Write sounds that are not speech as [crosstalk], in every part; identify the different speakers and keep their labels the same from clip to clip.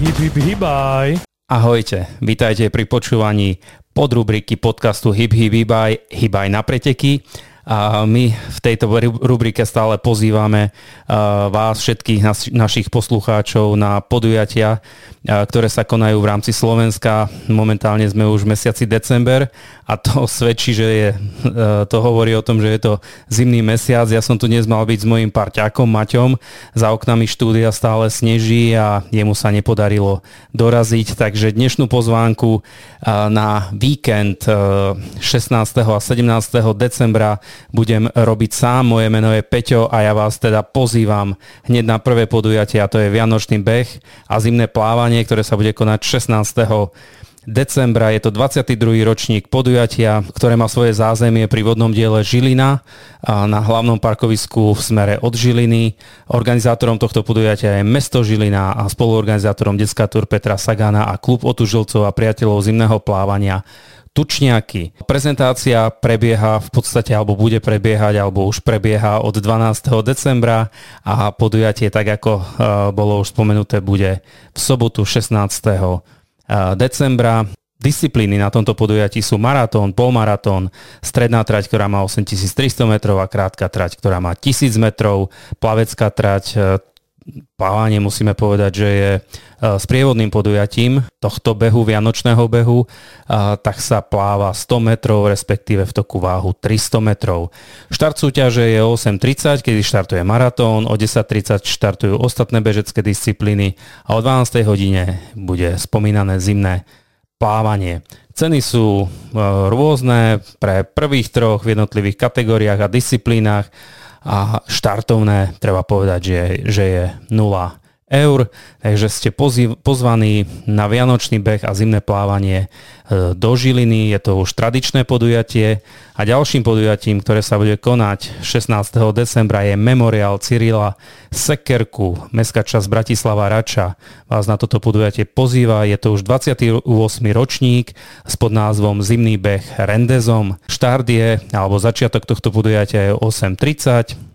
Speaker 1: Hip, hip, hibaj.
Speaker 2: Ahojte, vítajte pri počúvaní podrubriky podcastu Hip Hip Hibaj, Hibaj na preteky. A my v tejto rubrike stále pozývame vás všetkých našich poslucháčov na podujatia, ktoré sa konajú v rámci Slovenska. Momentálne sme už v mesiaci december a to [laughs] svedčí, že je, to hovorí o tom, že je to zimný mesiac. Ja som tu dnes mal byť s mojim parťákom Maťom. Za oknami štúdia stále sneží a jemu sa nepodarilo doraziť. Takže dnešnú pozvánku na víkend 16. a 17. decembra budem robiť sám. Moje meno je Peťo a ja vás teda pozývam hneď na prvé podujatie a to je Vianočný beh a zimné plávanie ktoré sa bude konať 16 decembra. Je to 22. ročník podujatia, ktoré má svoje zázemie pri vodnom diele Žilina a na hlavnom parkovisku v smere od Žiliny. Organizátorom tohto podujatia je mesto Žilina a spoluorganizátorom Detská tur Petra Sagana a klub otužilcov a priateľov zimného plávania Tučniaky. Prezentácia prebieha v podstate, alebo bude prebiehať, alebo už prebieha od 12. decembra a podujatie, tak ako uh, bolo už spomenuté, bude v sobotu 16. decembra. Disciplíny na tomto podujatí sú maratón, polmaratón, stredná trať, ktorá má 8300 metrov a krátka trať, ktorá má 1000 metrov, plavecká trať, plávanie musíme povedať, že je e, s prievodným podujatím tohto behu, vianočného behu, tak sa pláva 100 metrov, respektíve v toku váhu 300 metrov. Štart súťaže je 8.30, kedy štartuje maratón, o 10.30 štartujú ostatné bežecké disciplíny a o 12. hodine bude spomínané zimné plávanie. Ceny sú e, rôzne pre prvých troch v jednotlivých kategóriách a disciplínach a štartovné treba povedať, že, že je 0 eur, takže ste pozvaní na Vianočný beh a zimné plávanie e, do Žiliny. Je to už tradičné podujatie a ďalším podujatím, ktoré sa bude konať 16. decembra je Memoriál Cyrila Sekerku, mestská časť Bratislava Rača. Vás na toto podujatie pozýva, je to už 28. ročník s pod názvom Zimný beh Rendezom. Štart je, alebo začiatok tohto podujatia je 8.30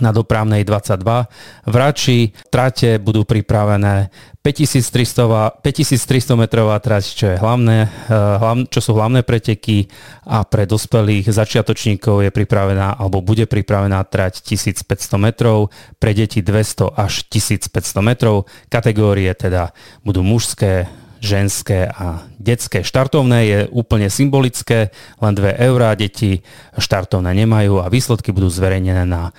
Speaker 2: na dopravnej 22. V Rači trate budú pripravené 5300, 5300 metrová trať, čo, je hlavné, eh, čo sú hlavné preteky a pre dospelých začiatočníkov je pripravená alebo bude pripravená trať 1500 metrov, pre deti 200 až 1500 metrov. Kategórie teda budú mužské, ženské a detské. Štartovné je úplne symbolické, len 2 eurá, deti štartovné nemajú a výsledky budú zverejnené na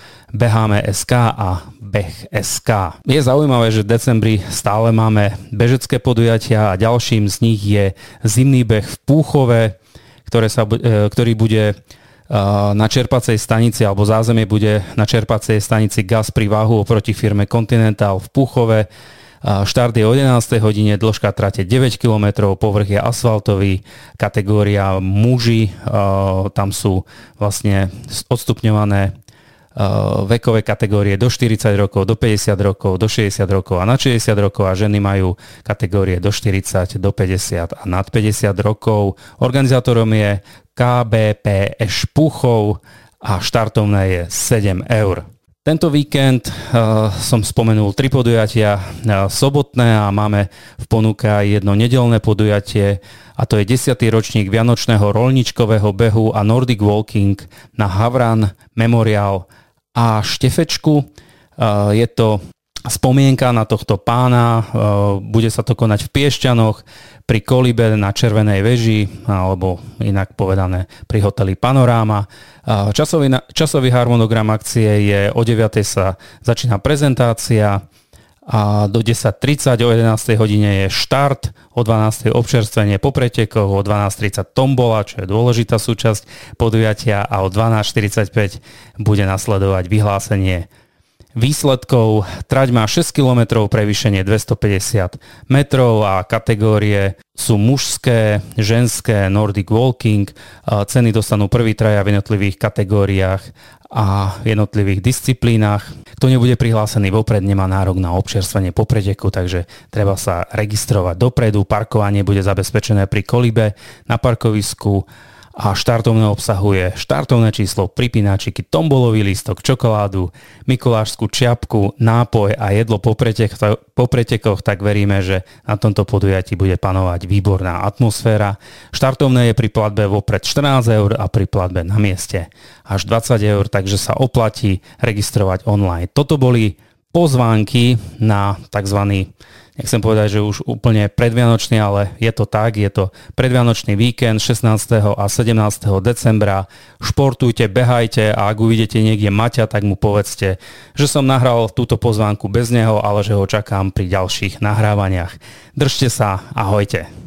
Speaker 2: SK a BEH.SK. Je zaujímavé, že v decembri stále máme bežecké podujatia a ďalším z nich je zimný beh v Púchove, ktoré sa, e, ktorý bude e, na čerpacej stanici alebo zázemie bude na čerpacej stanici GAS pri váhu oproti firme Continental v Púchove Štart je o 11. hodine, dĺžka trate 9 km, povrch je asfaltový, kategória muži, tam sú vlastne odstupňované vekové kategórie do 40 rokov, do 50 rokov, do 60 rokov a na 60 rokov a ženy majú kategórie do 40, do 50 a nad 50 rokov. Organizátorom je KBP Špuchov a štartovné je 7 eur. Tento víkend uh, som spomenul tri podujatia uh, sobotné a máme v ponuke aj jedno nedelné podujatie a to je 10. ročník Vianočného rolničkového behu a Nordic Walking na Havran Memorial a Štefečku. Uh, je to spomienka na tohto pána, bude sa to konať v Piešťanoch pri Kolibe na Červenej veži, alebo inak povedané pri hoteli Panoráma. Časový, časový harmonogram akcie je o 9. sa začína prezentácia a do 10.30 o 11. hodine je štart, o 12. občerstvenie po pretekoch, o 12.30 tombola, čo je dôležitá súčasť podujatia a o 12.45 bude nasledovať vyhlásenie výsledkov. Trať má 6 km, prevýšenie 250 metrov a kategórie sú mužské, ženské, Nordic Walking. Ceny dostanú prvý traja v jednotlivých kategóriách a v jednotlivých disciplínach. Kto nebude prihlásený vopred, nemá nárok na občerstvenie po preteku, takže treba sa registrovať dopredu. Parkovanie bude zabezpečené pri kolibe na parkovisku a štartovné obsahuje štartovné číslo, pripínačiky, tombolový lístok, čokoládu, mikulášskú čiapku, nápoj a jedlo po, pretek, po pretekoch, tak veríme, že na tomto podujatí bude panovať výborná atmosféra. Štartovné je pri platbe vopred 14 eur a pri platbe na mieste až 20 eur, takže sa oplatí registrovať online. Toto boli pozvánky na tzv nechcem povedať, že už úplne predvianočný, ale je to tak, je to predvianočný víkend 16. a 17. decembra. Športujte, behajte a ak uvidíte niekde Maťa, tak mu povedzte, že som nahral túto pozvánku bez neho, ale že ho čakám pri ďalších nahrávaniach. Držte sa, ahojte.